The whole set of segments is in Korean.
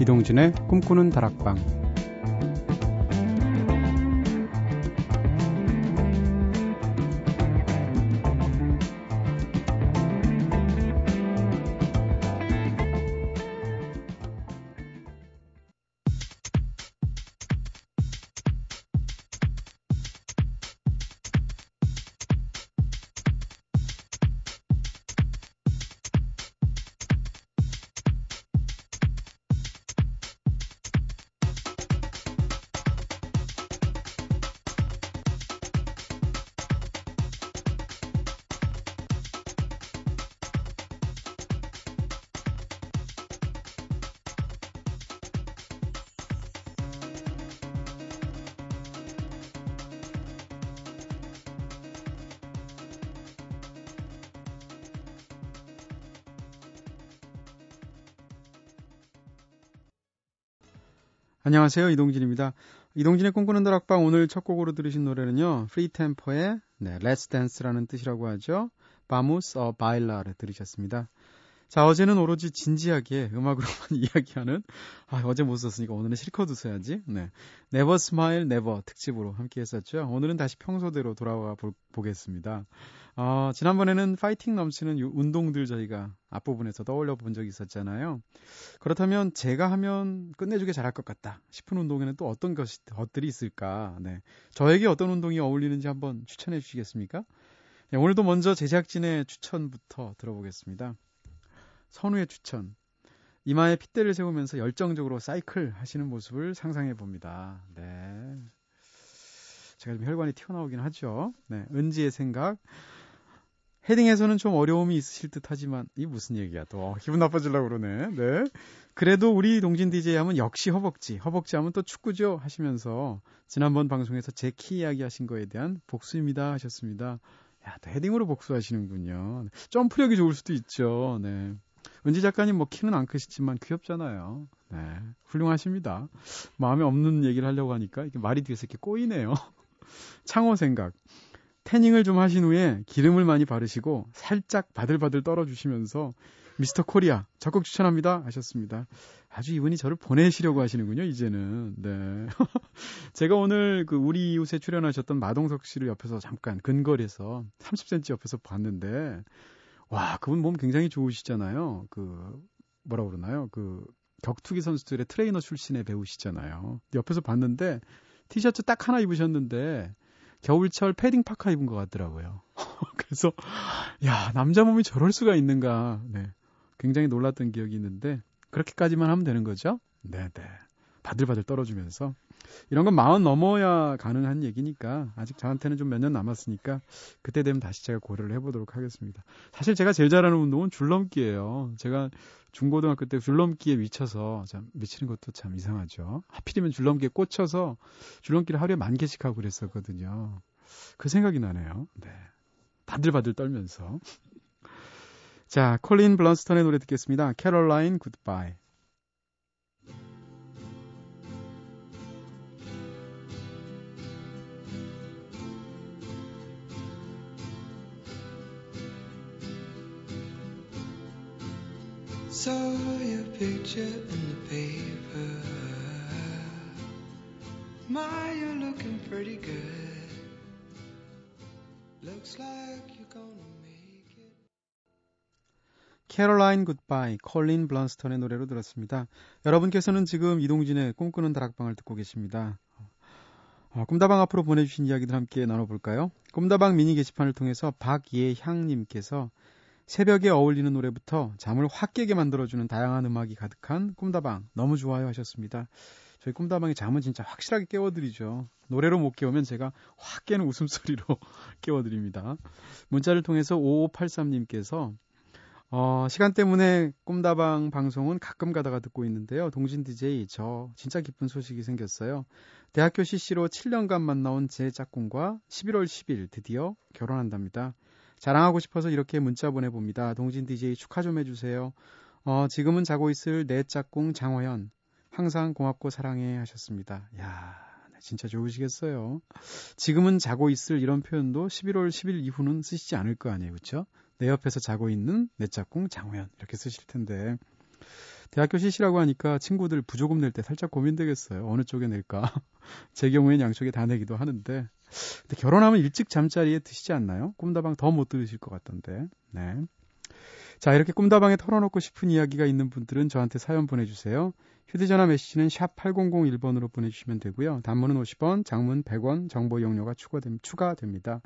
이동진의 꿈꾸는 다락방 안녕하세요. 이동진입니다. 이동진의 꿈꾸는 다락방 오늘 첫 곡으로 들으신 노래는요. 프리템퍼의 네, Let's Dance라는 뜻이라고 하죠. 바무스 어 바일라를 들으셨습니다. 자, 어제는 오로지 진지하게 음악으로만 이야기하는, 아, 어제 못 썼으니까 오늘은 실컷 웃어야지. 네. Never Smile Never 특집으로 함께 했었죠. 오늘은 다시 평소대로 돌아와 보, 보겠습니다. 어, 지난번에는 파이팅 넘치는 운동들 저희가 앞부분에서 떠올려 본 적이 있었잖아요. 그렇다면 제가 하면 끝내주게 잘할 것 같다 싶은 운동에는 또 어떤 것이, 것들이 있을까? 네. 저에게 어떤 운동이 어울리는지 한번 추천해 주시겠습니까? 네, 오늘도 먼저 제작진의 추천부터 들어보겠습니다. 선우의 추천. 이마에 핏대를 세우면서 열정적으로 사이클 하시는 모습을 상상해 봅니다. 네. 제가 좀 혈관이 튀어나오긴 하죠. 네. 은지의 생각. 헤딩에서는 좀 어려움이 있으실 듯 하지만, 이 무슨 얘기야, 또. 기분 나빠지려고 그러네. 네. 그래도 우리 동진 DJ 하면 역시 허벅지, 허벅지 하면 또 축구죠. 하시면서, 지난번 방송에서 제 키 이야기 하신 거에 대한 복수입니다. 하셨습니다. 야, 또 헤딩으로 복수하시는군요. 점프력이 좋을 수도 있죠. 네. 은지 작가님 뭐 키는 안 크시지만 귀엽잖아요. 네. 훌륭하십니다. 마음에 없는 얘기를 하려고 하니까 이게 말이 뒤에서 이렇게 꼬이네요. 창호 생각. 태닝을 좀 하신 후에 기름을 많이 바르시고 살짝 바들바들 떨어주시면서 미스터 코리아 적극 추천합니다 하셨습니다. 아주 이분이 저를 보내시려고 하시는군요 이제는. 네. 제가 오늘 그 우리 이웃에 출연하셨던 마동석 씨를 옆에서 잠깐 근거리에서 30cm 옆에서 봤는데 와, 그분 몸 굉장히 좋으시잖아요. 그, 뭐라 그러나요? 그, 격투기 선수들의 트레이너 출신의 배우시잖아요. 옆에서 봤는데, 티셔츠 딱 하나 입으셨는데, 겨울철 패딩 파카 입은 것 같더라고요. 그래서, 야, 남자 몸이 저럴 수가 있는가. 네. 굉장히 놀랐던 기억이 있는데, 그렇게까지만 하면 되는 거죠? 네네. 네. 바들바들 떨어지면서. 이런 건 마흔 넘어야 가능한 얘기니까 아직 저한테는 좀 몇 년 남았으니까 그때 되면 다시 제가 고려를 해보도록 하겠습니다. 사실 제가 제일 잘하는 운동은 줄넘기예요. 제가 중고등학교 때 줄넘기에 미쳐서 참 미치는 것도 참 이상하죠. 하필이면 줄넘기에 꽂혀서 줄넘기를 하루에 만 개씩 하고 그랬었거든요. 그 생각이 나네요. 네. 바들바들 떨면서. 자, 콜린 블런스턴의 노래 듣겠습니다. 캐롤라인 굿바이. Saw your picture in the paper. My, you're looking pretty good. Looks like you're gonna make it. 캐롤라인 굿바이, 콜린 블런스턴의 노래로 들었습니다. 여러분께서는 지금 이동진의 꿈꾸는 다락방을 듣고 계십니다. 어, 꿈다방 앞으로 보내주신 이야기들 함께 나눠볼까요? 꿈다방 미니 게시판을 통해서 박예향님께서 새벽에 어울리는 노래부터 잠을 확 깨게 만들어주는 다양한 음악이 가득한 꿈다방 너무 좋아요 하셨습니다. 저희 꿈다방의 잠은 진짜 확실하게 깨워드리죠. 노래로 못 깨우면 제가 확 깨는 웃음소리로 깨워드립니다. 문자를 통해서 5583님께서 어, 시간 때문에 꿈다방 방송은 가끔 가다가 듣고 있는데요. 동진 DJ, 저 진짜 기쁜 소식이 생겼어요. 대학교 CC로 7년간 만나온 제 짝꿍과 11월 10일 드디어 결혼한답니다. 자랑하고 싶어서 이렇게 문자 보내봅니다. 동진 DJ 축하 좀 해주세요. 어, 지금은 자고 있을 내 짝꿍 장호연. 항상 고맙고 사랑해 하셨습니다. 야 네, 진짜 좋으시겠어요. 지금은 자고 있을 이런 표현도 11월 10일 이후는 쓰시지 않을 거 아니에요. 그쵸? 내 옆에서 자고 있는 내 짝꿍 장호연. 이렇게 쓰실 텐데. 대학교 CC라고 하니까 친구들 부조금 낼 때 살짝 고민되겠어요. 어느 쪽에 낼까? 제 경우엔 양쪽에 다 내기도 하는데. 근데 결혼하면 일찍 잠자리에 드시지 않나요? 꿈다방 더 못 들으실 것 같던데. 네. 자, 이렇게 꿈다방에 털어놓고 싶은 이야기가 있는 분들은 저한테 사연 보내주세요. 휴대전화 메시지는 샵 8001번으로 보내주시면 되고요. 단문은 50원, 장문 100원, 정보 이용료가 추가됩니다.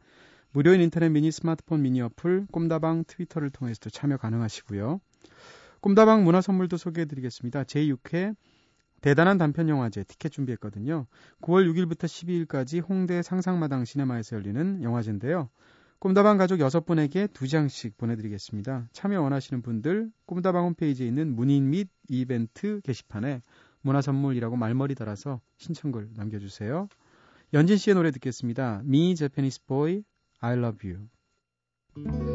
무료인 인터넷 미니 스마트폰 미니 어플 꿈다방 트위터를 통해서도 참여 가능하시고요. 꿈다방 문화 선물도 소개해 드리겠습니다. 제6회 대단한 단편 영화제 티켓 준비했거든요. 9월 6일부터 12일까지 홍대 상상마당 시네마에서 열리는 영화제인데요. 꿈다방 가족 6분에게 2장씩 보내드리겠습니다. 참여 원하시는 분들 꿈다방 홈페이지에 있는 문인 및 이벤트 게시판에 문화선물이라고 말머리 달아서 신청글 남겨주세요. 연진 씨의 노래 듣겠습니다. Me Japanese Boy, I Love You.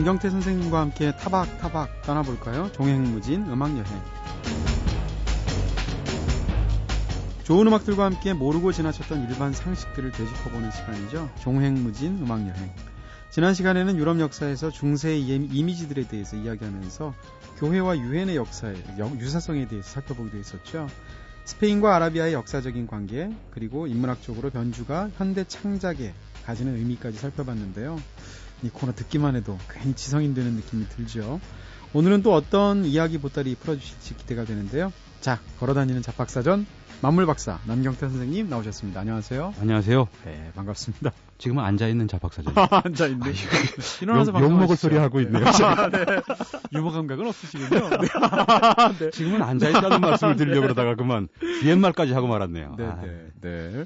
남경태 선생님과 함께 타박타박 떠나볼까요? 종횡무진 음악여행. 좋은 음악들과 함께 모르고 지나쳤던 일반 상식들을 되짚어보는 시간이죠. 종횡무진 음악여행. 지난 시간에는 유럽 역사에서 중세의 이미지들에 대해서 이야기하면서 교회와 유엔의 역사의 유사성에 대해서 살펴보기도 했었죠. 스페인과 아라비아의 역사적인 관계, 그리고 인문학적으로 변주가 현대 창작에 가지는 의미까지 살펴봤는데요. 이 코너 듣기만 해도 괜히 지성인 되는 느낌이 들죠. 오늘은 또 어떤 이야기 보따리 풀어주실지 기대가 되는데요. 자, 걸어다니는 잡박사전 만물박사 남경태 선생님 나오셨습니다. 안녕하세요. 안녕하세요. 네, 반갑습니다. 지금은 앉아있는 잡박사전. 앉아있네. 일어나서 욕, 먹을 소리 하고 있네요. 아, 네. 유머 감각은 없으시군요. 네. 네. 지금은 앉아있다는 말씀을 드리려고 그러다가 그만 옛말까지 하고 말았네요. 네, 아. 네, 네.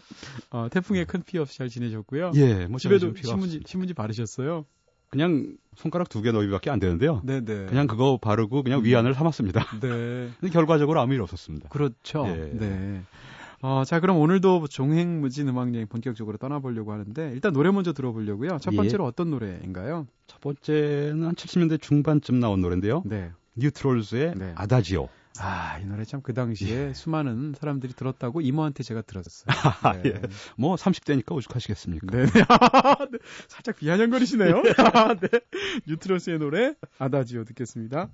어, 태풍에 큰 피해 없이 잘 지내셨고요. 예, 뭐 집에도 신문지, 신문지 바르셨어요? 그냥 손가락 두 개 너비밖에 안 되는데요. 네네. 네. 그냥 그거 바르고 그냥 위안을 삼았습니다. 네. 근데 결과적으로 아무 일 없었습니다. 그렇죠. 예. 네. 어, 자, 그럼 오늘도 종횡무진 음악여행 본격적으로 떠나보려고 하는데, 일단 노래 먼저 들어보려고요. 첫 번째로 예. 어떤 노래인가요? 첫 번째는 한 70년대 중반쯤 나온 노래인데요. 네. 뉴트롤즈의 네. 아다지오. 아, 이 노래 참 그 당시에 예. 수많은 사람들이 들었다고 이모한테 제가 들었어요. 아, 네. 예. 뭐 30대니까 오죽하시겠습니까? 네. 네. 살짝 비아냥거리시네요. 네. 뉴트로스의 노래 아다지오 듣겠습니다.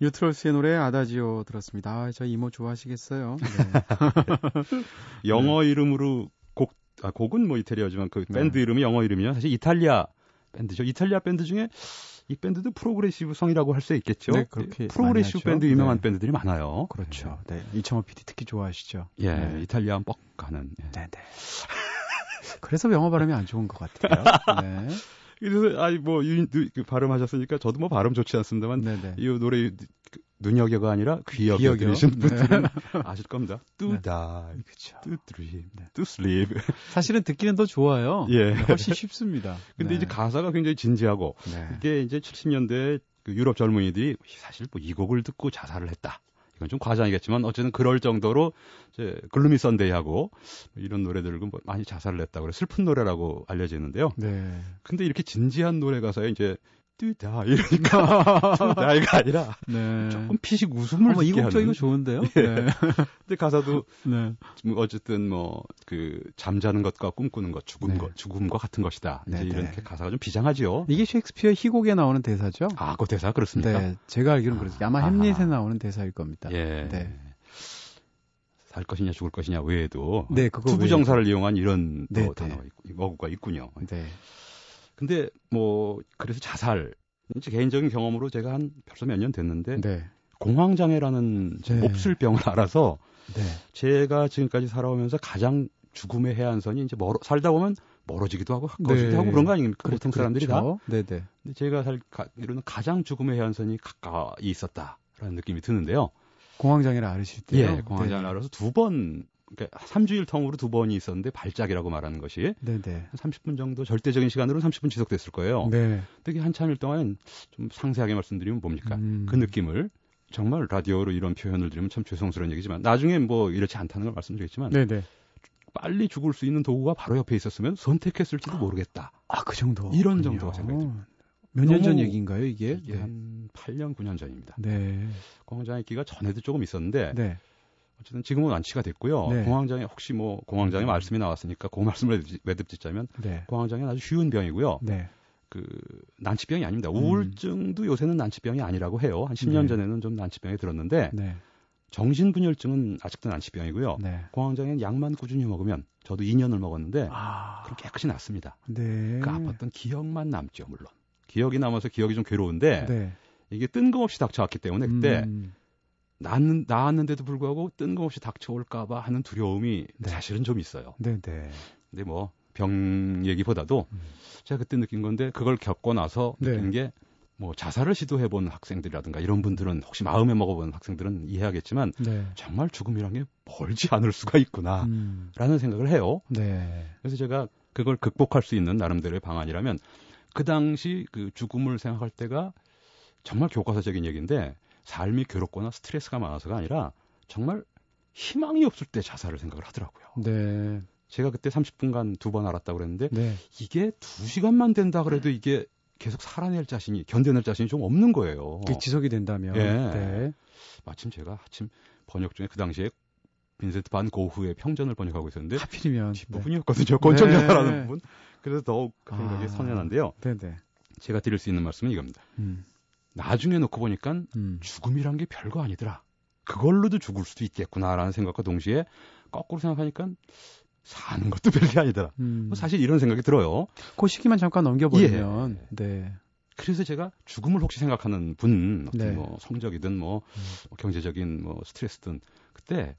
New Trolls의 노래 아다지오 들었습니다. 아, 저 이모 좋아하시겠어요. 네. 영어 이름으로 곡, 아, 곡은 뭐 이태리어지만 그 밴드 네. 이름이 영어 이름이요. 사실 이탈리아 밴드죠. 이탈리아 밴드 중에 이 밴드도 progressive 성이라고 할 수 있겠죠. 네, 그렇게 progressive 밴드 유명한 네. 밴드들이 많아요. 그렇죠. 네. 이창호 PD 특히 좋아하시죠. 예, 네. 이탈리아 뻑 가는. 예. 네, 네. 그래서 영어 발음이 안 좋은 것 같아요. 네. 그래서 아니 뭐 유, 그 발음하셨으니까 저도 뭐 발음 좋지 않습니다만 네네. 이 노래 그 눈여겨가 아니라 귀여겨 들으신 네. 분들은 네. 아실 겁니다. To die, 네. to dream, to sleep. 사실은 듣기는 더 좋아요. 예, 훨씬 쉽습니다. 근데 네. 이제 가사가 굉장히 진지하고 네. 이게 이제 70년대 그 유럽 젊은이들이 사실 뭐 이 곡을 듣고 자살을 했다. 이건 좀 과장이겠지만 어쨌든 그럴 정도로 이제 Gloomy Sunday하고 이런 노래들을 뭐 많이 자살을 했다고 그래 슬픈 노래라고 알려지는데요. 네. 근데 이렇게 진지한 노래 가사에 이제 뜨다 이러니까 나이가 아니라 네. 조금 피식 웃음을 어, 이곡 저 이거 좋은데요. 예. 네. 근데 가사도 네. 어쨌든 뭐 그 잠자는 것과 꿈꾸는 것, 죽음 네. 것, 죽음과 같은 것이다. 네, 이렇게 네. 가사가 좀 비장하지요. 이게 셰익스피어 희곡에 나오는 대사죠? 아, 그 대사 그렇습니까? 네, 제가 알기로는 아, 그렇습니다. 아마 햄릿에 나오는 대사일 겁니다. 예. 네. 살 것이냐 죽을 것이냐 외에도 네, 그거 to부정사를 이용한 이런 네, 단어 어구가 있군요. 네. 근데 뭐 그래서 자살 이제 개인적인 경험으로 제가 한 벌써 몇 년 됐는데 네. 공황 장애라는 네. 몹쓸 병을 앓아서 네. 제가 지금까지 살아오면서 가장 죽음의 해안선이 이제 멀어 살다 보면 멀어지기도 하고 가까워지기도 네. 하고 그런 거 아닙니까? 그렇죠. 보통 사람들이 그렇죠. 다. 네네. 근데 제가 살 가, 이런 가장 죽음의 해안선이 가까이 있었다라는 느낌이 드는데요. 공황장애를 앓으실 때요? 예, 공황장애를 네. 앓아서 두 번, 그러니까 3주일 통으로 두 번이 있었는데 발작이라고 말하는 것이 네네. 30분 정도 절대적인 시간으로 30분 지속됐을 거예요. 네. 되게 한참일 동안 좀 상세하게 말씀드리면 뭡니까? 음. 그 느낌을 정말 라디오로 이런 표현을 드리면 참 죄송스러운 얘기지만 나중에 뭐 이렇지 않다는 걸 말씀드리겠지만 네네. 빨리 죽을 수 있는 도구가 바로 옆에 있었으면 선택했을지도 모르겠다. 아, 그 정도. 이런 정도가 생각이 듭니다. 몇 년 전 얘기인가요, 이게? 이게 네. 한 8년, 9년 전입니다. 네. 공황장애기가 전에도 조금 있었는데 네. 어쨌든 지금은 완치가 됐고요. 네. 공황장애 혹시 뭐 공황장애 음. 말씀이 나왔으니까 그 말씀을 매듭 짓자면 네. 공황장애는 아주 쉬운 병이고요. 네. 그 난치병이 아닙니다. 우울증도 음. 요새는 난치병이 아니라고 해요. 한 10년 전에는 좀 난치병이 들었는데 정신분열증은 아직도 난치병이고요. 네. 공황장애는 약만 꾸준히 먹으면 저도 2년을 먹었는데 아... 그럼 깨끗이 낫습니다. 네. 그 아팠던 기억만 남죠, 물론. 기억이 남아서 기억이 좀 괴로운데 네. 이게 뜬금없이 닥쳐왔기 때문에 그때 음... 나는 나았는데도 불구하고 뜬금없이 닥쳐올까봐 하는 두려움이 네. 사실은 좀 있어요. 네, 네. 근데 뭐 병 얘기보다도 음. 제가 그때 느낀 건데 그걸 겪고 나서 느낀 게뭐 자살을 시도해본 학생들이라든가 이런 분들은 혹시 마음에 먹어본 학생들은 이해하겠지만 네. 정말 죽음이란 게 멀지 않을 수가 있구나라는 음. 생각을 해요. 네. 그래서 제가 그걸 극복할 수 있는 나름대로의 방안이라면 그 당시 그 죽음을 생각할 때가 정말 교과서적인 얘기인데 삶이 괴롭거나 스트레스가 많아서가 아니라 정말 희망이 없을 때 자살을 생각을 하더라고요. 네. 제가 그때 30분간 두 번 알았다고 그랬는데 네. 이게 2시간만 된다 그래도 이게 계속 살아낼 자신이 견뎌낼 자신이 좀 없는 거예요. 지속이 된다면. 예. 네. 마침 제가 아침 번역 중에 그 당시에 빈센트 반 고흐의 평전을 번역하고 있었는데 하필이면 뒷부분이었거든요. 네. 권총자라는 네. 부분. 그래서 더욱 그 생각이 아, 선연한데요. 네네. 제가 드릴 수 있는 말씀은 이겁니다. 음. 나중에 놓고 보니까 음. 죽음이란 게 별거 아니더라. 그걸로도 죽을 수도 있겠구나라는 생각과 동시에 거꾸로 생각하니까 사는 것도 별게 아니더라. 음. 뭐 사실 이런 생각이 들어요. 그 시기만 잠깐 넘겨보면. 예. 네. 그래서 제가 죽음을 혹시 생각하는 분, 네. 뭐 성적이든 뭐, 음. 뭐 경제적인 뭐 스트레스든 그때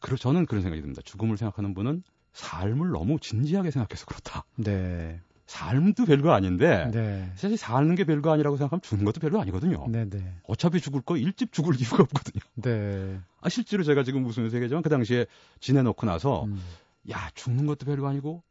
그 저는 그런 생각이 듭니다. 죽음을 생각하는 분은 삶을 너무 진지하게 생각해서 그렇다. 네. 삶도 별거 아닌데 네. 사실 사는 게 별거 아니라고 생각하면 죽는 것도 별거 아니거든요. 네, 네. 어차피 죽을 거 일찍 죽을 이유가 없거든요. 네. 아 실제로 제가 지금 웃으면서 얘기하지만 그 당시에 지내놓고 나서 음. 야 죽는 것도 별거 아니고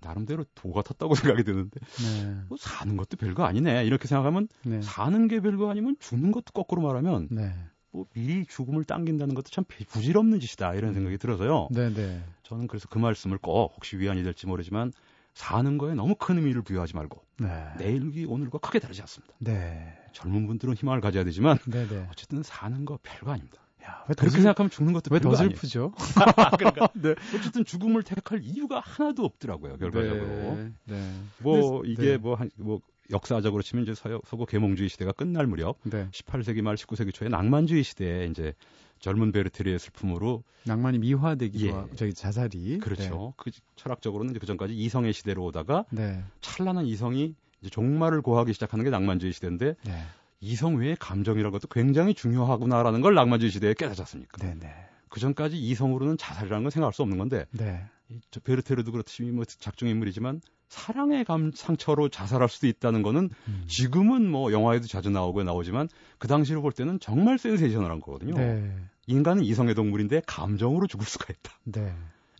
나름대로 도 같았다고 생각이 드는데 네. 뭐 사는 것도 별거 아니네 이렇게 생각하면 네. 사는 게 별거 아니면 죽는 것도 거꾸로 말하면 네. 뭐 미리 죽음을 당긴다는 것도 참 부질없는 짓이다 이런 생각이 들어서요. 네네. 네. 저는 그래서 그 말씀을 꼭 혹시 위안이 될지 모르지만 사는 거에 너무 큰 의미를 부여하지 말고 네. 내일이 오늘과 크게 다르지 않습니다. 네. 젊은 분들은 희망을 가져야 되지만 네네. 네. 어쨌든 사는 거 별거 아닙니다. 야, 왜 그렇게 슬... 생각하면 죽는 것도 왜 더 슬프죠? 그러니까 네. 어쨌든 죽음을 택할 이유가 하나도 없더라고요 결과적으로. 네. 네. 뭐 이게 네. 뭐, 한, 뭐 역사적으로 치면 이제 서, 서구 계몽주의 시대가 끝날 무렵 네. 18세기 말 19세기 초에 낭만주의 시대에 이제 젊은 베르테르의 슬픔으로 낭만이 미화되기도 예. 하고 저기 자살이 그렇죠. 네. 그 철학적으로는 그 전까지 이성의 시대로 오다가 네. 찬란한 이성이 이제 종말을 고하기 시작하는 게 낭만주의 시대인데 네. 이성 외에 감정이라는 것도 굉장히 중요하구나라는 걸 낭만주의 시대에 깨닫았습니까? 네, 네. 그 전까지 이성으로는 자살이라는 건 생각할 수 없는 건데 네. 저 베르테르도 그렇듯이 뭐 작중 인물이지만 사랑의 감 상처로 자살할 수도 있다는 거는 음. 지금은 뭐 영화에도 자주 나오고 나오지만 그 당시로 볼 때는 정말 센세이셔널한 거거든요. 네. 인간은 이성의 동물인데 감정으로 죽을 수가 있다. 네.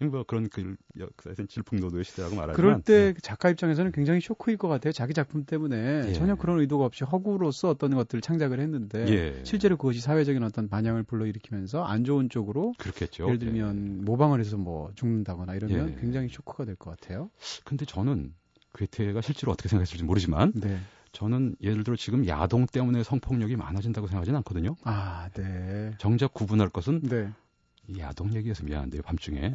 뭐 그런 그 역사에서는 질풍노도의 시대라고 말하지만 그럴 때 네. 작가 입장에서는 굉장히 쇼크일 것 같아요. 자기 작품 때문에 예. 전혀 그런 의도가 없이 허구로서 어떤 것들을 창작을 했는데 예. 실제로 그것이 사회적인 어떤 반향을 불러일으키면서 안 좋은 쪽으로 그렇겠죠. 예를 들면 예. 모방을 해서 뭐 죽는다거나 이러면 예. 굉장히 쇼크가 될 것 같아요. 근데 저는 괴테가 실제로 어떻게 생각했을지 모르지만 네. 저는 예를 들어 지금 야동 때문에 성폭력이 많아진다고 생각하지는 않거든요. 아, 네. 정작 구분할 것은 네. 야동 얘기해서 미안한데요, 밤중에. 네,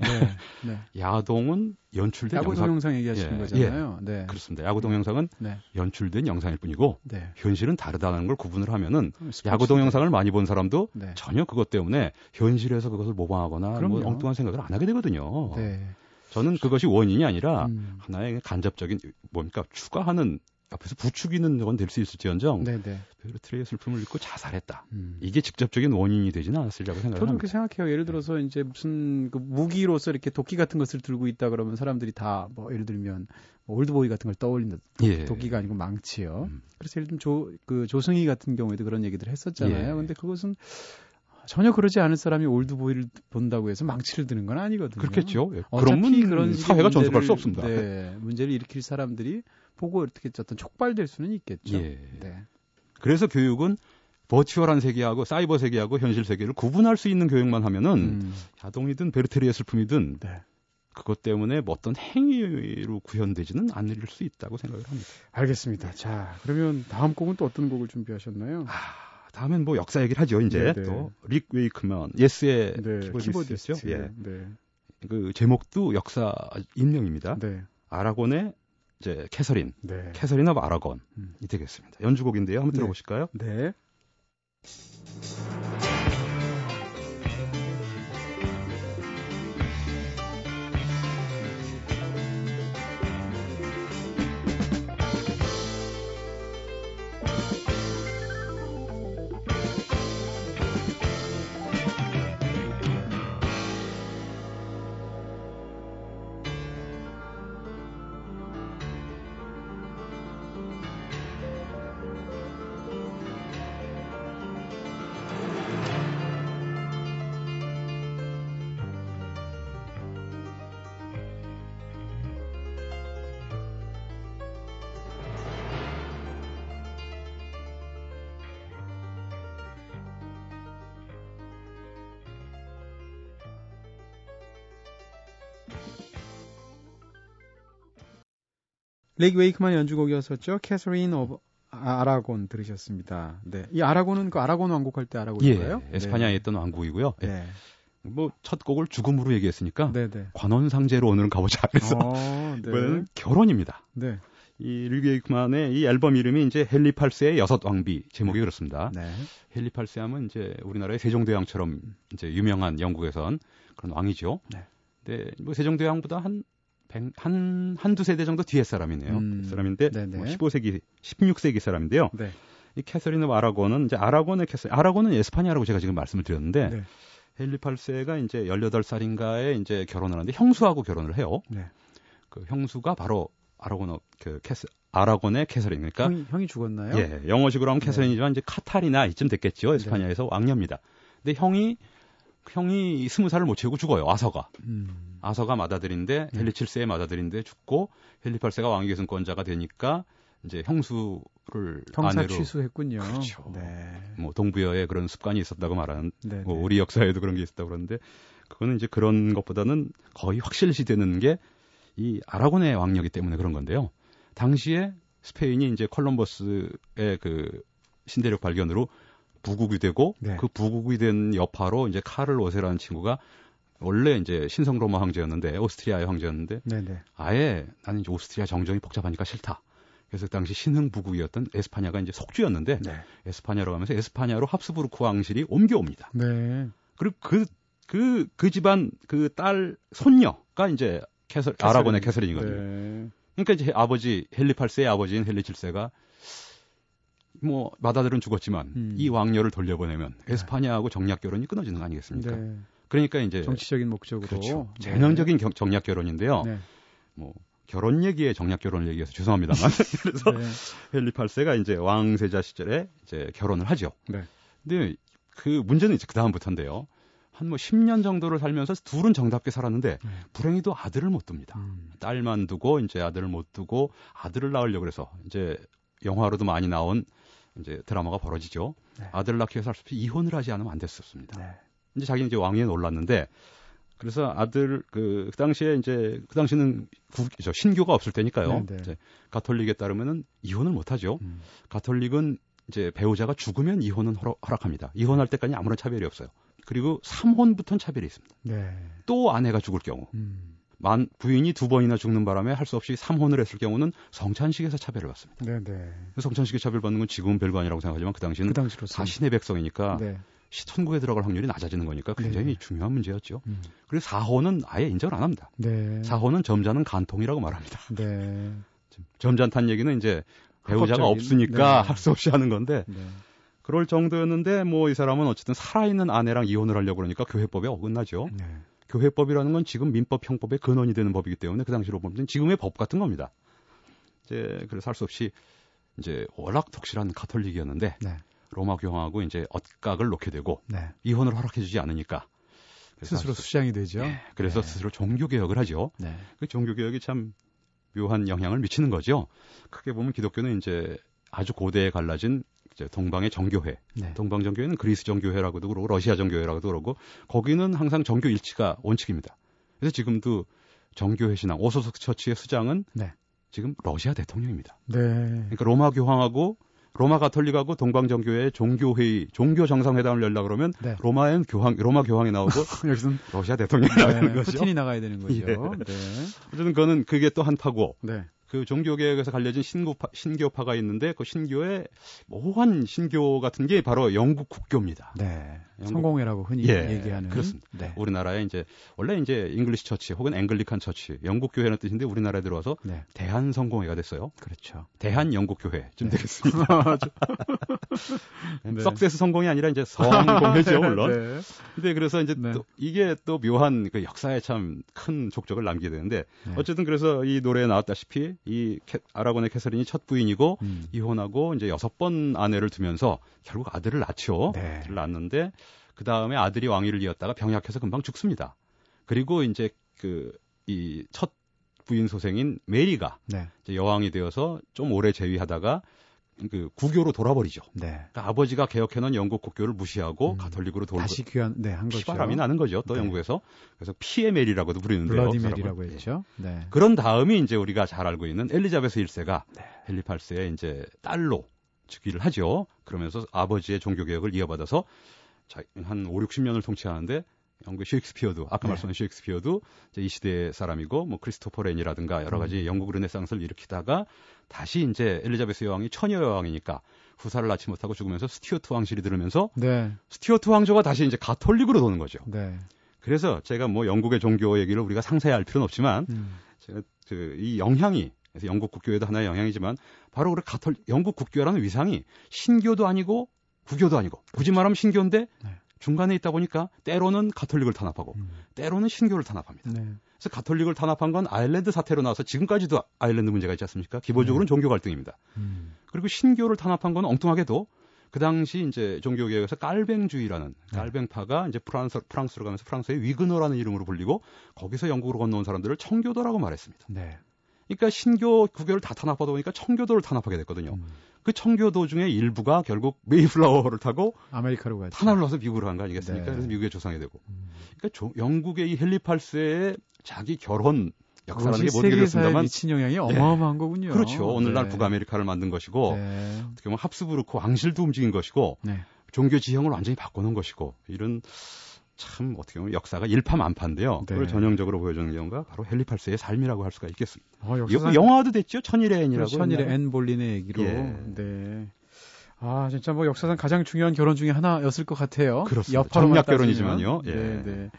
네. 야동은 연출된 야구 영상... 동영상 얘기하시는 예, 거잖아요. 예, 네. 그렇습니다. 야구 동영상은 네. 연출된 영상일 뿐이고 네. 현실은 다르다는 걸 구분을 하면은 야구 동영상을 많이 본 사람도 네. 전혀 그것 때문에 현실에서 그것을 모방하거나 뭐 엉뚱한 생각을 안 하게 되거든요. 네. 저는 그것이 원인이 아니라 음. 하나의 간접적인 뭡니까 추가하는 앞에서 부추기는 건 될 수 있을지언정 네네. 베르트레의 슬픔을 잊고 자살했다. 음. 이게 직접적인 원인이 되지는 않았으리라고 생각합니다. 저도 그렇게 생각해요. 예를 들어서 이제 무슨 그 무기로서 이렇게 도끼 같은 것을 들고 있다 그러면 사람들이 다 뭐 예를 들면 뭐 올드보이 같은 걸 떠올린다. 예. 도끼가 아니고 망치요. 음. 그래서 예를 들면 조, 그 조승희 같은 경우에도 그런 얘기들 했었잖아요. 예. 근데 그것은 전혀 그러지 않을 사람이 올드보이를 본다고 해서 망치를 드는 건 아니거든요. 그렇겠죠. 예. 그러면 그런 사회가 전속할 수 없습니다. 네, 문제를 일으킬 사람들이 보고 어떻게 어떤 촉발될 수는 있겠죠. 예. 네. 그래서 교육은 버추얼한 세계하고 사이버 세계하고 현실 세계를 구분할 수 있는 교육만 하면은 음. 야동이든 베르테리의 슬픔이든 네. 그것 때문에 뭐 어떤 행위로 구현되지는 않을 수 있다고 생각을 합니다. 알겠습니다. 자, 그러면 다음 곡은 또 어떤 곡을 준비하셨나요? 아, 다음엔 뭐 역사 얘기를 하죠. 이제 네네. 네. 또 릭 웨이크먼 예스의 네, 키보드였죠. 예. 네. 그 제목도 역사 인명입니다. 네. 아라곤의 이제 캐서린, 네. Catherine of Aragon이 음. 되겠습니다. 연주곡인데요. 한번 네. 들어보실까요? 네. 릭 웨이크만 연주곡이었었죠. Catherine of Aragon 들으셨습니다. 네. 이 아라곤은 그 아라곤 왕국 할 때 아라곤인가요? 예, 에스파냐에 네. 있던 왕국이고요. 예. 네. 뭐 첫 곡을 죽음으로 얘기했으니까 네네. 네. 관혼상제로 오늘은 가보자 그래서 어, 네. 결혼입니다. 네. 이 릭 웨이크만의 이 앨범 이름이 이제 헨리 8세의 여섯 왕비 제목이 그렇습니다. 네. 헨리 8세 하면 이제 우리나라의 세종대왕처럼 이제 유명한 영국에선 그런 왕이죠. 네. 근데 뭐 세종대왕보다 한 한, 한두 세대 정도 뒤에 사람이네요. 음, 사람인데, 뭐 15세기, 16세기 사람인데요. 네. 이 Catherine of Aragon은 이제 아라곤의 캐서 아라곤은 에스파냐라고 제가 지금 말씀을 드렸는데, 네. 헨리 8세가 이제 18살인가에 이제 결혼을 하는데 형수하고 결혼을 해요. 네. 그 형수가 바로 아라곤 그 캐스 아라곤의 캐서린 그러니까 형이, 형이 죽었나요? 예, 영어식으로 하면 네. 캐서린이지만 이제 카타리나 이쯤 됐겠죠. 에스파냐에서 네. 왕녀입니다. 근데 형이 형이 스무 살을 못 채우고 죽어요. 아서가. 음. 아서가 맏아들인데 음. 헨리 7세의 맏아들인데 죽고 헨리 8세가 왕위 계승권자가 되니까 이제 형수를 형사 아내로 취수했군요. 그렇죠. 네. 뭐 동부여에 그런 습관이 있었다고 말하는 네, 뭐 네. 우리 역사에도 그런 게 있었다고 그러는데 그거는 이제 그런 것보다는 거의 확실시 되는 게 이 아라곤의 왕녀기 때문에 그런 건데요. 당시에 스페인이 이제 컬럼버스의 그 신대륙 발견으로 부국이 되고 네. 그 부국이 된 여파로 이제 카를 5세라는 친구가 원래 이제 신성 로마 황제였는데 오스트리아의 황제였는데 네네. 아예 나는 이제 오스트리아 정정이 복잡하니까 싫다. 그래서 그 당시 신흥 부국이었던 에스파냐가 이제 속주였는데 네. 에스파냐로 가면서 에스파냐로 합스부르크 왕실이 옮겨옵니다. 네. 그리고 그 그, 그 집안 그 딸 손녀가 이제 캐서, 캐서린. 아라곤의 캐서린이거든요. 네. 그러니까 이제 아버지 헨리 8세의 아버지인 헨리 7세가 뭐 마다들은 죽었지만 음. 이 왕녀를 돌려보내면 네. 에스파냐하고 정략 결혼이 끊어지는 거 아니겠습니까? 네. 그러니까 이제 정치적인 목적으로 그렇죠. 네. 전형적인 경, 정략 결혼인데요. 네. 뭐 결혼 얘기에 정략 결혼 얘기해서 죄송합니다만 그래서 네. 헨리 8세가 이제 왕세자 시절에 이제 결혼을 하죠. 네. 근데 그 문제는 이제 그 다음부터인데요. 한 뭐 10년 정도를 살면서 둘은 정답게 살았는데 네. 불행히도 아들을 못 둡니다. 음. 딸만 두고 이제 아들을 못 두고 아들을 낳으려고 그래서 이제 영화로도 많이 나온 이제 드라마가 벌어지죠. 네. 아들을 낳기 위해서 할수 없이 이혼을 하지 않으면 안 됐었습니다. 네. 이제 자기는 이제 왕위에 올랐는데 그래서 아들 그, 그 당시에 이제 그 당시는 국, 저 신교가 없을 때니까요. 네, 네. 이제 가톨릭에 따르면은 이혼을 못 하죠. 음. 가톨릭은 이제 배우자가 죽으면 이혼은 허락, 합니다 이혼할 때까지 아무런 차별이 없어요. 그리고 3혼부터는 차별이 있습니다. 네. 또 아내가 죽을 경우. 음. 만 부인이 두 번이나 죽는 바람에 할 수 없이 삼혼을 했을 경우는 성찬식에서 차별을 받습니다. 네네. 성찬식에 차별받는 건 지금은 별거 아니라고 생각하지만 그 당시는 그 자신의 백성이니까 네. 천국에 들어갈 확률이 낮아지는 거니까 굉장히 네. 중요한 문제였죠. 음. 그리고 사호는 아예 인정을 안 합니다. 네. 사호는 점자는 간통이라고 말합니다. 네. 점잔탄 얘기는 이제 배우자가 없으니까 네. 할수 없이 하는 건데 네. 그럴 정도였는데 뭐 이 사람은 어쨌든 살아있는 아내랑 이혼을 하려고 그러니까 교회법에 어긋나죠. 네. 교회법이라는 건 지금 민법 형법의 근원이 되는 법이기 때문에 그 당시로 보면 지금의 법 같은 겁니다. 이제 그래서 할 수 없이 이제 워낙 독실한 가톨릭이었는데 네. 로마 교황하고 이제 엇각을 놓게 되고 네. 이혼을 허락해주지 않으니까 스스로 수장이 되죠. 네. 그래서 네. 스스로 종교 개혁을 하죠. 네. 그 종교 개혁이 참 묘한 영향을 미치는 거죠. 크게 보면 기독교는 이제 아주 고대에 갈라진 이제 동방의 정교회, 네. 동방 정교회는 그리스 정교회라고도 그러고 러시아 정교회라고도 그러고 거기는 항상 정교 일치가 원칙입니다. 그래서 지금도 정교회 신앙 오소석 처치의 수장은 네. 지금 러시아 대통령입니다. 네. 그러니까 로마 교황하고 로마 가톨릭하고 동방정교회 종교회의, 종교 정상회담을 열려 그러면 네. 로마엔 교황, 로마 교황이 나오고 여기서는 러시아 대통령이 네, 나가는 거죠. 푸틴이 나가야 되는 거죠. 예. 네. 어쨌든 그거는 그게 또 한파고. 네. 그 종교개혁에서 갈려진 신교파, 신교파가 있는데 그 신교의 모호한 신교 같은 게 바로 영국 국교입니다. 네. 영국, 성공회라고 흔히 예, 얘기하는. 그렇습니다. 네. 우리나라에 이제 원래 이제 English Church 혹은 Anglican Church, 영국 교회라는 뜻인데 우리나라에 들어와서 네. 대한 성공회가 됐어요. 그렇죠. 대한 영국 교회쯤 네. 되겠습니다. 네. success 성공이 아니라 이제 성공회죠 물론. 네. 근데 그래서 이제 네. 또 이게 또 묘한 그 역사에 참 큰 족적을 남기게 되는데 네. 어쨌든 그래서 이 노래에 나왔다시피 이 캐, 아라곤의 캐서린이 첫 부인이고 음. 이혼하고 이제 여섯 번 아내를 두면서 결국 아들을 낳죠. 네. 아들을 낳는데 그 다음에 아들이 왕위를 이었다가 병약해서 금방 죽습니다. 그리고 이제 그 이 첫 부인 소생인 메리가 네. 이제 여왕이 되어서 좀 오래 재위하다가 그 구교로 돌아버리죠. 네. 그러니까 아버지가 개혁해놓은 영국 국교를 무시하고 음, 가톨릭으로 돌고 다시 귀환 네, 한 거죠. 피바람이 나는 거죠. 또 네. 영국에서 그래서 피에 메리라고도 부르는데요. 그 했죠. 네. 그런 다음이 이제 우리가 잘 알고 있는 엘리자베스 1세가 네. 헨리 8세의 이제 딸로 즉위를 하죠. 그러면서 아버지의 종교 개혁을 이어받아서 한 5, 60년을 통치하는데 영국 셰익스피어도 아까 네. 말씀한 셰익스피어도 이제 이 시대의 사람이고 뭐 크리스토퍼 렌이라든가 여러 가지 음. 영국 르네상스를 일으키다가 다시 이제 엘리자베스 여왕이 처녀 여왕이니까 후사를 낳지 못하고 죽으면서 스튜어트 왕실이 들어서면서 네. 스튜어트 왕조가 다시 이제 가톨릭으로 도는 거죠. 네. 그래서 제가 뭐 영국의 종교 얘기를 우리가 상세히 알 필요는 없지만 음. 제가 그 이 영향이 그래서 영국 국교에도 하나의 영향이지만 바로 우리 가톨 영국 국교라는 위상이 신교도 아니고 구교도 아니고 굳이 그렇죠. 말하면 신교인데 네. 중간에 있다 보니까 때로는 가톨릭을 탄압하고 음. 때로는 신교를 탄압합니다. 네. 그래서 가톨릭을 탄압한 건 아일랜드 사태로 나와서 지금까지도 아일랜드 문제가 있지 않습니까? 기본적으로는 네. 종교 갈등입니다. 음. 그리고 신교를 탄압한 건 엉뚱하게도 그 당시 이제 종교개혁에서 깔뱅주의라는 네. 깔뱅파가 이제 프랑스 프랑스로 가면서 프랑스의 위그너라는 이름으로 불리고 거기서 영국으로 건너온 사람들을 청교도라고 말했습니다. 네. 그러니까 신교 구교를 다 탄압하다 보니까 청교도를 탄압하게 됐거든요. 음. 그 청교도 중의 일부가 결국 메이플라워를 타고 아메리카로. 탄압을 와서 미국으로 간 거 아니겠습니까? 네. 그래서 미국의 조상이 되고. 음. 그러니까 조, 영국의 이 헨리 8세의 자기 결혼 역사라는 게 모르겠습니다만 미친 영향이 네. 어마어마한 네. 거군요. 그렇죠. 오늘날 네. 북아메리카를 만든 것이고 네. 어떻게 보면 합스부르크 왕실도 움직인 것이고 네. 종교 지형을 완전히 바꿔놓은 것이고 이런 참 어떻게 보면 역사가 일파만파인데요. 네. 그걸 전형적으로 보여주는 경우가 바로 헨리 8세의 삶이라고 할 수가 있겠습니다. 어, 역사상... 영화도 됐죠. 천일의 앤이라고. 천일의 앤 볼린의 얘기로. 예. 네. 아 진짜 뭐 역사상 가장 중요한 결혼 중에 하나였을 것 같아요. 그렇습니다. 정략 결혼이지만요. 예. 네, 네.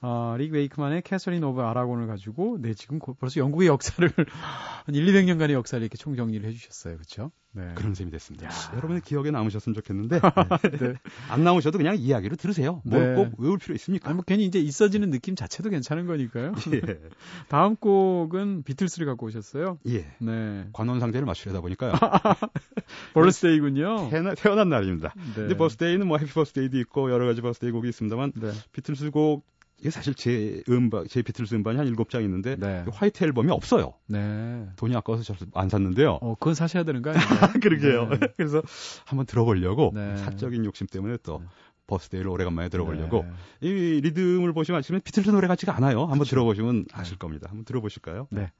아, 릭 웨이크만의 Catherine of Aragon을 가지고 네 지금 벌써 영국의 역사를 한 1, 200년간의 역사를 이렇게 총정리를 해주셨어요, 그렇죠? 네. 그런 셈이 됐습니다. 야. 여러분의 기억에 남으셨으면 좋겠는데 네. 네. 안 나오셔도 그냥 이야기를 들으세요. 뭘 꼭 네. 외울 필요 있습니까? 아니, 뭐 괜히 이제 있어지는 느낌 자체도 괜찮은 거니까요. 예. 다음 곡은 비틀스를 갖고 오셨어요. 예. 네. 관혼상제를 맞추려다 보니까요. Birthday군요. 태어나, 태어난 날입니다. 네. 근데 Birthday는 뭐 Happy Birthday도 있고 여러 가지 Birthday 곡이 있습니다만 네. 비틀스 곡 이게 사실 제 음반, 제 비틀스 음반이 한 일곱 장 있는데 네. 그 White Album이 없어요. 네. 돈이 아까워서 잘 안 샀는데요. 어, 그건 사셔야 되는 거아요 그러게요. 네. 그래서 한번 들어보려고 네. 사적인 욕심 때문에 또 네. 버스데이를 오래간만에 들어보려고 네. 이 리듬을 보시면 아시면 비틀스 노래 같지가 않아요. 한번 그렇죠. 들어보시면 아실 겁니다. 한번 들어보실까요? 네.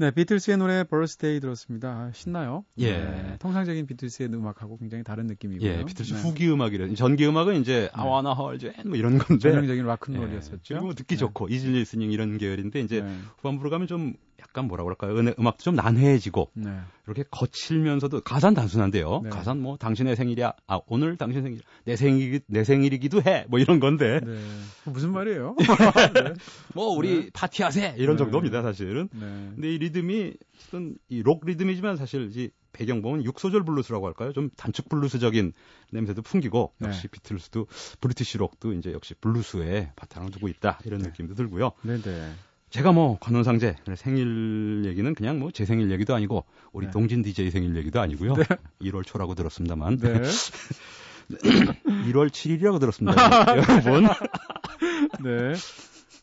네, 비틀스의 노래 Birthday 들었습니다. 아, 신나요? 예. 네, 통상적인 비틀스의 음악하고 굉장히 다른 느낌이고요. 예, 비틀스 네. 후기 음악이래. 전기 음악은 이제 hold your hand 뭐 이런 건데. 전형적인 락큰롤이었었죠. 그리고 뭐 듣기 네. 좋고 easy listening 이런 계열인데 이제 네. 후반부로 가면 좀 약간 뭐라 그럴까요? 은- 음악도 좀 난해해지고 네. 이렇게 거칠면서도 가사는 단순한데요. 네. 가사는 뭐 당신의 생일이야. 아 오늘 당신 생일 내 생일 내 생일이기도 해. 뭐 이런 건데 네. 그 무슨 말이에요? 네. 뭐 우리 파티하세 이런 네. 정도입니다 사실은. 네. 근데 이 리듬이 어떤 이 록 리듬이지만 사실 이 배경 보면 6소절 블루스라고 할까요? 좀 단축 블루스적인 냄새도 풍기고 네. 역시 비틀스도 British 록도 이제 역시 블루스에 바탕을 두고 있다 이런 네. 느낌도 들고요. 네, 네. 제가 뭐 관혼상제 생일 얘기는 그냥 뭐 제 생일 얘기도 아니고 우리 네. 동진 DJ 생일 얘기도 아니고요. 1월 초라고 들었습니다만 네. 1월 7일이라고 들었습니다. 여러분 네.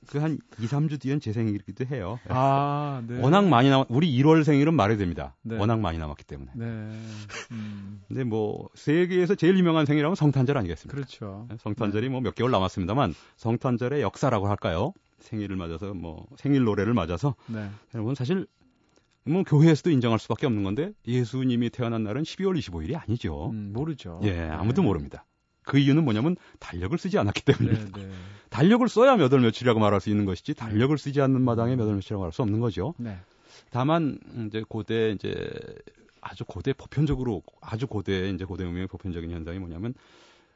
그 한 2, 3주 뒤엔 제 생일이기도 해요. 아, 네. 워낙 많이 남 우리 1월 생일은 말해야 됩니다. 네. 워낙 많이 남았기 때문에. 네. 음, 근데 뭐 세계에서 제일 유명한 생일하면 성탄절 아니겠습니까? 그렇죠. 성탄절이 뭐 몇 개월 남았습니다만 성탄절의 역사라고 할까요? 생일을 맞아서 뭐 생일 노래를 맞아서 네. 여러분 사실 뭐 교회에서도 인정할 수밖에 없는 건데 예수님이 태어난 날은 12월 25일이 아니죠. 음, 모르죠. 예, 아무도 모릅니다. 그 이유는 뭐냐면 달력을 쓰지 않았기 때문입니다. 네, 네. 달력을 써야 몇 월 며칠이라고 말할 수 있는 것이지 달력을 쓰지 않는 마당에 몇 월 며칠이라고 말할 수 없는 거죠. 네. 다만 이제 고대 이제 아주 고대 보편적으로 아주 고대 이제 고대 문명의 보편적인 현상이 뭐냐면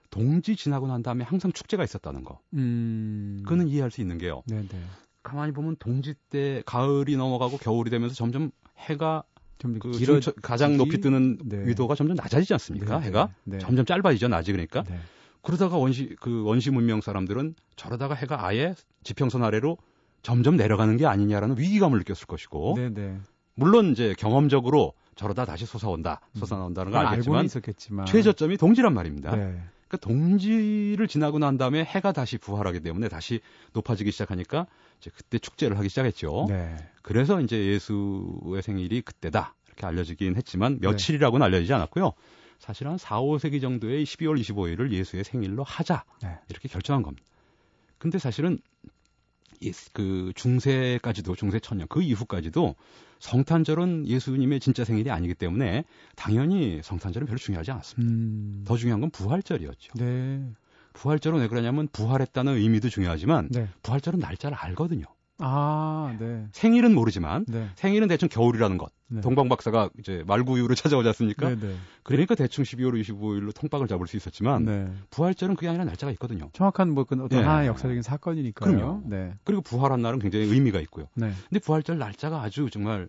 동지 지나고 난 다음에 항상 축제가 있었다는 거. 음. 그거는 이해할 수 있는 게요. 네, 네. 가만히 보면 동지 때 가을이 넘어가고 겨울이 되면서 점점 해가 좀그 길어 가장 높이 뜨는 네. 위도가 점점 낮아지지 않습니까? 네, 해가 네. 네. 점점 짧아지죠, 낮이 그러니까. 네. 그러다가 원시 그 원시 문명 사람들은 저러다가 해가 아예 지평선 아래로 점점 내려가는 게 아니냐라는 위기감을 느꼈을 것이고 네, 네. 물론 이제 경험적으로 저러다 다시 솟아온다, 솟아나온다는 걸 알겠지만 알고는 있었겠지만 최저점이 동지란 말입니다. 네. 그러니까 동지를 지나고 난 다음에 해가 다시 부활하기 때문에 다시 높아지기 시작하니까 이제 그때 축제를 하기 시작했죠. 네. 그래서 이제 예수의 생일이 그때다 이렇게 알려지긴 했지만 네. 며칠이라고는 알려지지 않았고요. 사실 한 4, 5세기 정도의 12월 25일을 예수의 생일로 하자 네. 이렇게 결정한 겁니다. 근데 사실은 예, 그 중세까지도 중세 천년 그 이후까지도 성탄절은 예수님의 진짜 생일이 아니기 때문에 당연히 성탄절은 별로 중요하지 않았습니다. 음. 더 중요한 건 부활절이었죠. 네. 부활절은 왜 그러냐면 부활했다는 의미도 중요하지만 네. 부활절은 날짜를 알거든요. 아, 네. 생일은 모르지만 네. 생일은 대충 겨울이라는 것. 네. 동방 박사가 이제 말구유로 찾아오지 않습니까? 네, 네. 그러니까 대충 12월 25일로 통박을 잡을 수 있었지만 네. 부활절은 그게 아니라 날짜가 있거든요. 정확한 뭐 어떤 예. 하나의 역사적인 사건이니까요. 그럼요. 네. 그리고 부활한 날은 굉장히 의미가 있고요. 네. 근데 부활절 날짜가 아주 정말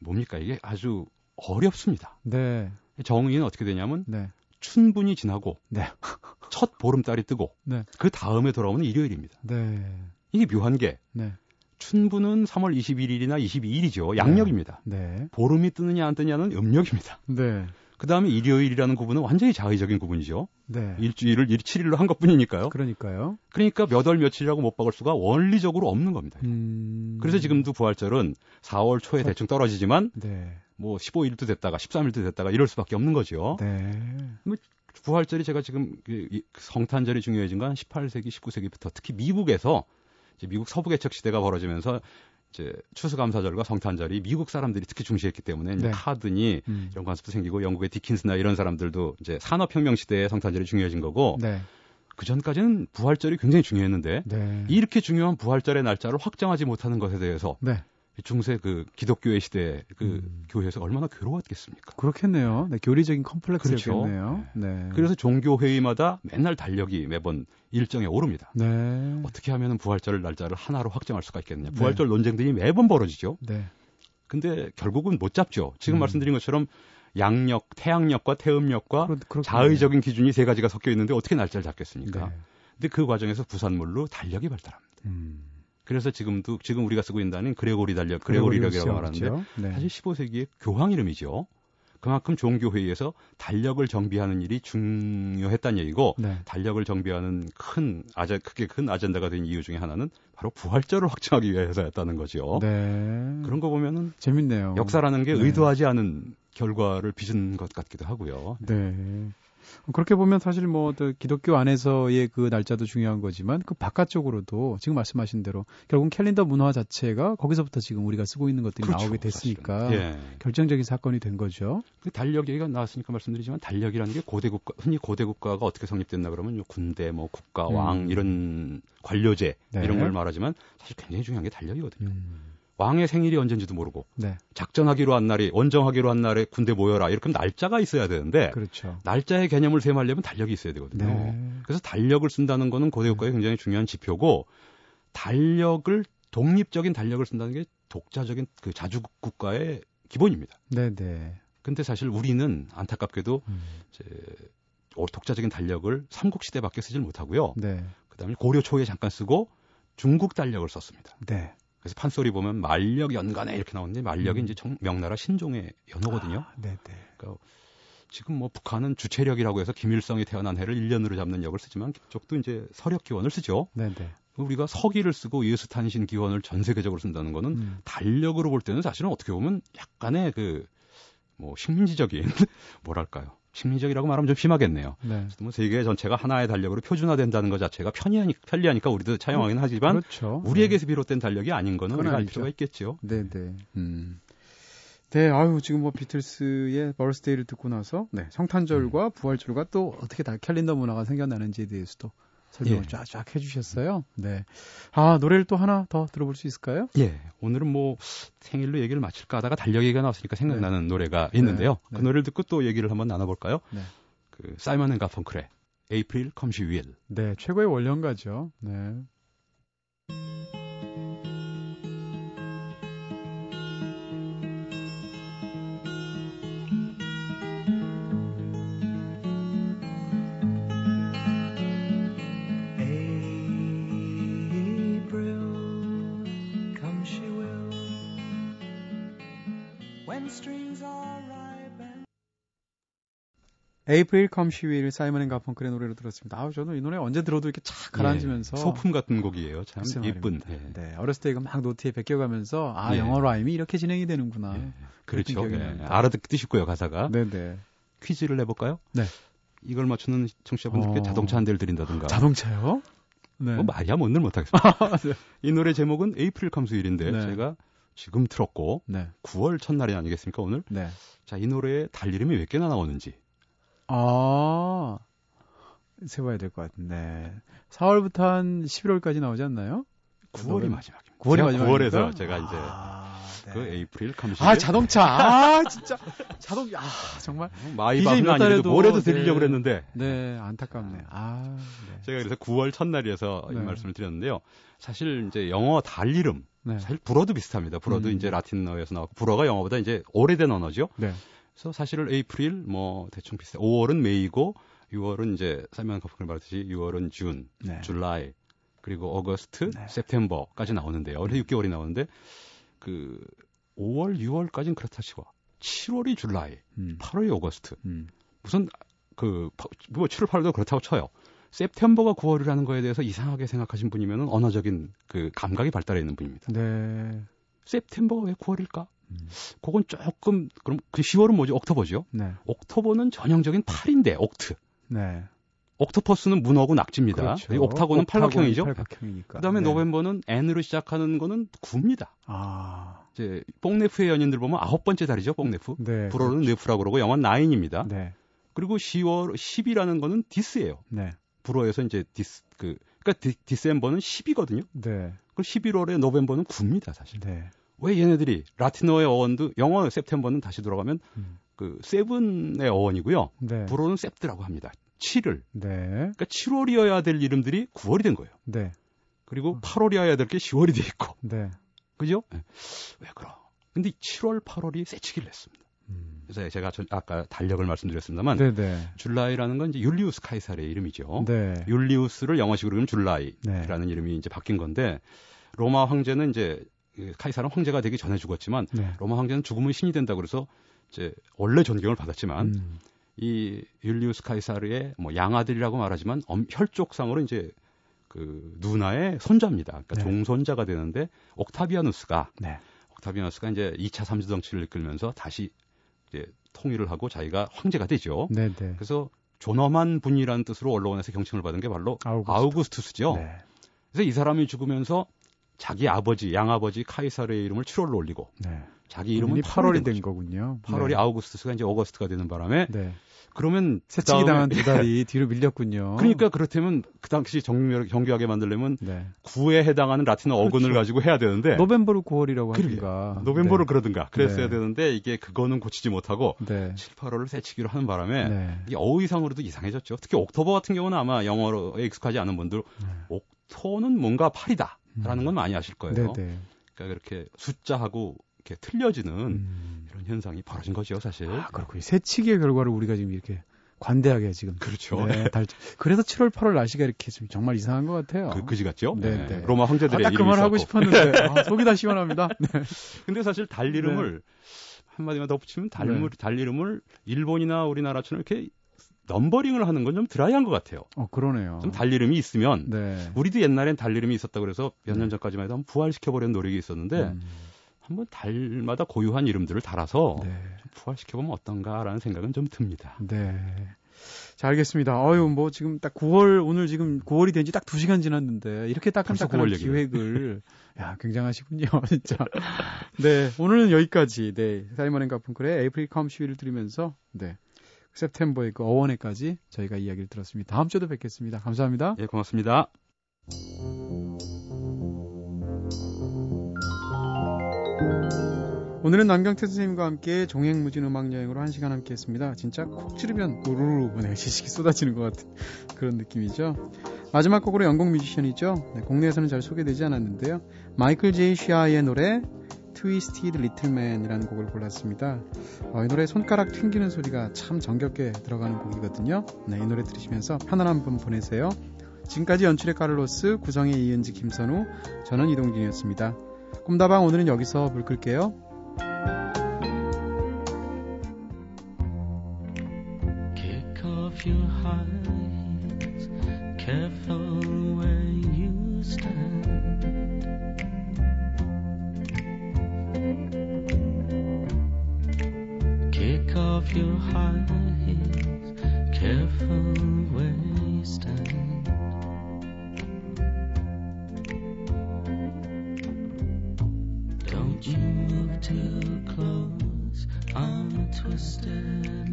뭡니까 이게 아주 어렵습니다. 네. 정의는 어떻게 되냐면 네. 춘분이 지나고 네. 첫 보름달이 뜨고 네. 그 다음에 돌아오는 일요일입니다. 네. 이게 묘한 게 네. 춘분은 3월 21일이나 22일이죠. 양력입니다. 네. 보름이 뜨느냐 안 뜨냐는 음력입니다. 네. 그 다음에 일요일이라는 구분은 완전히 자의적인 구분이죠. 네. 일주일을 7일로 한 것뿐이니까요. 그러니까요. 그러니까 몇 월 며칠이라고 못 박을 수가 원리적으로 없는 겁니다. 음. 그래서 지금도 부활절은 4월 초에 대충 떨어지지만 네. 뭐 15일도 됐다가 13일도 됐다가 이럴 수밖에 없는 거죠. 네. 부활절이 제가 지금 그 성탄절이 중요해진 건 18세기, 19세기부터 특히 미국에서 미국 서부 개척 시대가 벌어지면서 이제 추수감사절과 성탄절이 미국 사람들이 특히 중시했기 때문에 이제 네. 카드니 음. 이런 관습도 생기고 영국의 디킨스나 이런 사람들도 이제 산업혁명 시대에 성탄절이 중요해진 거고 네. 그 전까지는 부활절이 굉장히 중요했는데 네. 이렇게 중요한 부활절의 날짜를 확정하지 못하는 것에 대해서 네. 중세 그 기독교의 시대 그 음. 교회에서 얼마나 괴로웠겠습니까? 그렇겠네요. 네. 교리적인 컴플렉스였겠네요. 그렇죠. 네. 그래서 종교 회의마다 맨날 달력이 매번 일정에 오릅니다. 네. 어떻게 하면 부활절 날짜를 하나로 확정할 수가 있겠느냐. 네. 부활절 논쟁들이 매번 벌어지죠. 네. 근데 결국은 못 잡죠. 지금 음. 말씀드린 것처럼 양력, 태양력과 태음력과 그렇. 자의적인 기준이 세 가지가 섞여 있는데 어떻게 날짜를 잡겠습니까? 네. 근데 그 과정에서 부산물로 달력이 발달합니다. 음. 그래서 지금도 지금 우리가 쓰고 있는 그레고리 달력, 그레고리력이라고 말하는데 그렇죠. 네. 사실 15세기의 교황 이름이죠. 그만큼 종교회의에서 달력을 정비하는 일이 중요했다는 얘기고 네. 달력을 정비하는 큰 아제 크게 큰 아젠다가 된 이유 중에 하나는 바로 부활절을 확정하기 위해서였다는 거죠. 네. 그런 거 보면은 재밌네요. 역사라는 게 네. 의도하지 않은 결과를 빚은 것 같기도 하고요. 네. 그렇게 보면 사실 뭐 기독교 안에서의 그 날짜도 중요한 거지만 그 바깥쪽으로도 지금 말씀하신 대로 결국 캘린더 문화 자체가 거기서부터 지금 우리가 쓰고 있는 것들이 그렇죠, 나오게 됐으니까 예. 결정적인 사건이 된 거죠. 그 달력 얘기가 나왔으니까 말씀드리지만 달력이라는 게 고대 국가 흔히 고대 국가가 어떻게 성립됐나 그러면 군대 뭐 국가 왕 음. 이런 관료제 네. 이런 걸 말하지만 사실 굉장히 중요한 게 달력이거든요. 음. 왕의 생일이 언젠지도 모르고 네. 작전하기로 한 날이 원정하기로 한 날에 군대 모여라 이렇게 날짜가 있어야 되는데 그렇죠. 날짜의 개념을 세말려면 달력이 있어야 되거든요. 네. 그래서 달력을 쓴다는 거는 고대 국가의 굉장히 중요한 지표고 달력을 독립적인 달력을 쓴다는 게 독자적인 그 자주국 국가의 기본입니다. 네, 네. 근데 사실 우리는 안타깝게도 음. 이제 독자적인 달력을 삼국 시대밖에 쓰질 못하고요. 네. 그다음에 고려 초에 잠깐 쓰고 중국 달력을 썼습니다. 네. 그래서 판소리 보면 말력 연간에 이렇게 나오는데 말력이 음. 이제 정, 명나라 신종의 연호거든요. 아, 네 네. 그러니까 지금 뭐 북한은 주체력이라고 해서 김일성이 태어난 해를 1년으로 잡는 역을 쓰지만 그쪽도 이제 서력 기원을 쓰죠. 네 네. 우리가 서기를 쓰고 예수 탄신 기원을 전 세계적으로 쓴다는 거는 음. 달력으로 볼 때는 사실은 어떻게 보면 약간의 그 뭐 식민지적인 뭐랄까요 심리적이라고 말하면 좀 심하겠네요. 네. 뭐 세계 전체가 하나의 달력으로 표준화된다는 것 자체가 편리하니, 편리하니까 우리도 차용하긴 음, 하지만 그렇죠. 우리에게서 비롯된 달력이 아닌 거는 우리가 알 필요가 있겠죠. 네, 네. 음. 네, 아유 지금 뭐 비틀스의 Birthday를 듣고 나서 네, 성탄절과 음. 부활절과 또 어떻게 다 캘린더 문화가 생겨나는지에 대해서도 설명을 예. 쫙쫙 해주셨어요. 네. 아, 노래를 또 하나 더 들어볼 수 있을까요? 예. 오늘은 뭐 생일로 얘기를 마칠까 하다가 달력 얘기가 나왔으니까 생각나는 네. 노래가 있는데요. 네. 그 노래를 듣고 또 얘기를 한번 나눠볼까요? 네. 그 사이먼 앤 가펑클의 April Come She Will. 네. 최고의 월령가죠. 네. April Come She Will 사이먼 앤 가펑클의 노래로 들었습니다. 아우 저는 이 노래 언제 들어도 이렇게 착 가라앉으면서 예, 소품 같은 곡이에요. 참 이쁜. 네. 네. 어렸을 때 이거 막 노트에 베껴가면서 아 예. 영어 rhyme이 이렇게 진행이 되는구나. 예. 그렇죠. 예. 알아듣기 쉽고요 가사가. 네네. 퀴즈를 내볼까요? 네. 이걸 맞추는 청취자분들께 어... 자동차 한 대를 드린다든가. 자동차요? 네. 뭐 말이야 뭔들 못하겠습니다. 네. 이 노래 제목은 April Come She Will인데 네. 제가 지금 틀었고 네. 9월 첫날이 아니겠습니까 오늘? 네. 자이 노래에 달 이름이 몇 개나 나오는지 아, 세봐야 될 것 같은데. 4월부터 한 11월까지 나오지 않나요? 9월이 마지막입니다. 9월이 마지막 9월에서 제가 이제 아, 네. 그 April Come She. 아 자동차. 아 진짜 자동. 아 정말. 마이바흐는 아니래도 모레도 드리려고 네. 그랬는데. 네 안타깝네. 아. 네. 제가 그래서 9월 첫날이어서 이 네. 말씀을 드렸는데요. 사실 이제 영어 달 이름. 네. 사실 불어도 비슷합니다. 불어도 음. 이제 라틴어에서 나왔고 불어가 영어보다 이제 오래된 언어죠. 네. 그래서 사실은 April 뭐 대충 비슷해. 5월은 May고 6월은 이제 설명 커플 말했듯이 6월은 June, 네. July 그리고 August, 네. September까지 나오는데요. 원래 6개월이 나오는데 그 5월, 6월까지는 그렇다 치고 7월이 July, 음. 8월이 August. 음. 무슨 그뭐 7월, 8월도 그렇다고 쳐요. September가 9월이라는 거에 대해서 이상하게 생각하신 분이면 언어적인 그 감각이 발달해 있는 분입니다. 네. September가 왜 9월일까? 음. 그건 조금 그럼 그 10월은 뭐죠? October죠. 네. October는 전형적인 8인데 oct. 네. octopus는 문어고 낙지입니다. 그렇죠. octagon은 팔각형이죠. 팔각형이니까. 그다음에 네. November는 N으로 시작하는 거는 9입니다. 아. 이제 퐁네프의 연인들 보면 아홉 번째 달이죠, 퐁네프. 네, 불어는 그렇죠. neuf라고 그러고 영어는 nine입니다. 네. 그리고 10월 10이라는 거는 dix예요. 네. 불어에서 이제 dix 그 그러니까 December는 10이거든요. 네. 그 11월에 November는 9입니다, 사실. 네. 왜 얘네들이 라틴어의 어원도 영어 September는 다시 돌아가면 음. 그 seven의 어원이고요. 네. 불어는 sept라고 합니다. 7을. 네. 그러니까 7월이어야 될 이름들이 9월이 된 거예요. 네. 그리고 8월이어야 될 게 10월이 돼 있고. 네. 그죠? 네. 왜 그러? 근데 7월, 8월이 새치기를 했습니다. 음. 그래서 제가 전, 아까 달력을 말씀드렸습니다만 네네. 네. July라는 건 이제 율리우스 카이사르의 이름이죠. 네. 율리우스를 영어식으로 그러면 July라는 네. 이름이 이제 바뀐 건데 로마 황제는 이제 그 카이사르는 황제가 되기 전에 죽었지만 네. 로마 황제는 죽으면 신이 된다 그래서 이제 원래 존경을 받았지만 음. 이 율리우스 카이사르의 뭐 양아들이라고 말하지만 엄, 혈족상으로 이제 그 누나의 손자입니다. 그러니까 네. 종손자가 되는데 옥타비아누스가 네. 옥타비아누스가 이제 2차 삼주 정치를 이끌면서 다시 이제 통일을 하고 자기가 황제가 되죠. 네네. 네. 그래서 존엄한 분이라는 뜻으로 언론에서 경칭을 받은 게 바로 아우구스투. 스죠 네. 그래서 이 사람이 죽으면서 자기 아버지, 양아버지 카이사르의 이름을 7월로 올리고 네. 자기 이름은 8월이 된 거군요. 8월이 네. 아우구스투스가 이제 August가 되는 바람에 네. 그러면 새치기 당한 두 달이 뒤로 밀렸군요. 그러니까 그렇다면 그 당시 정밀 정교하게 만들려면 네. 9에 해당하는 라틴어 그렇죠. 어근을 가지고 해야 되는데 November를 9월이라고 하든가 November를 네. 그러든가 그랬어야 네. 되는데 이게 그거는 고치지 못하고 네. 7, 8월을 새치기로 하는 바람에 네. 이 어휘상으로도 이상해졌죠. 특히 October 같은 경우는 아마 영어로에 익숙하지 않은 분들 네. octo는 뭔가 8이다 라는 건 많이 아실 거예요. 네, 네. 그러니까 그렇게 숫자하고 이렇게 틀려지는 음. 이런 현상이 벌어진 거죠, 사실. 아, 그렇군요. 새치기의 결과를 우리가 지금 이렇게 관대하게 지금. 그렇죠. 네, 달, 그래서 7월, 8월 날씨가 이렇게 좀 정말 이상한 것 같아요. 그, 그지 같죠? 네, 네. 로마 황제들의 아, 딱그 말 하고 싶었는데 아, 속이 다 시원합니다. 네. 근데 사실 달 이름을 네. 한마디만 덧붙이면 달, 네. 달 이름을 일본이나 우리나라처럼 이렇게 넘버링을 하는 건 좀 드라이한 것 같아요. 어, 그러네요. 좀달 이름이 있으면 네. 우리도 옛날엔 달 이름이 있었다 그래서 몇년 네. 전까지만 해도 한번 부활시켜 보려는 노력이 있었는데 음. 한번 달마다 고유한 이름들을 달아서 네. 좀 부활시켜보면 어떤가라는 생각은 좀 듭니다. 네. 자, 알겠습니다. 어유 뭐 지금 딱 9월, 오늘 지금 9월이 된 지 딱 2시간 지났는데, 이렇게 따끈따끈한 기획을, 야, 굉장하시군요, 진짜. 네, 오늘은 여기까지, 네, 사이먼 앤 가펑클의 April Come She Will을 들으면서, 네, September의 그 어원에까지 저희가 이야기를 들었습니다. 다음 주에도 뵙겠습니다. 감사합니다. 예, 고맙습니다. 오늘은 남경태 선생님과 함께 종횡무진 음악 여행으로 한 시간 함께 했습니다. 진짜 콕 찌르면 우르르 네, 지식이 쏟아지는 것 같은 그런 느낌이죠. 마지막 곡으로 영국 뮤지션이죠. 네, 국내에서는 잘 소개되지 않았는데요. 마이클 제이 쉬히의 노래 Twisted Little Man이라는 곡을 골랐습니다. 어, 이 노래 손가락 튕기는 소리가 참 정겹게 들어가는 곡이거든요. 네, 이 노래 들으시면서 편안한 분 보내세요. 지금까지 연출의 카를로스, 구성의 이은지, 김선우, 저는 이동진이었습니다. 꿈다방 오늘은 여기서 물 끌게요. Your highs, careful Don't you move too close, I'm twisted.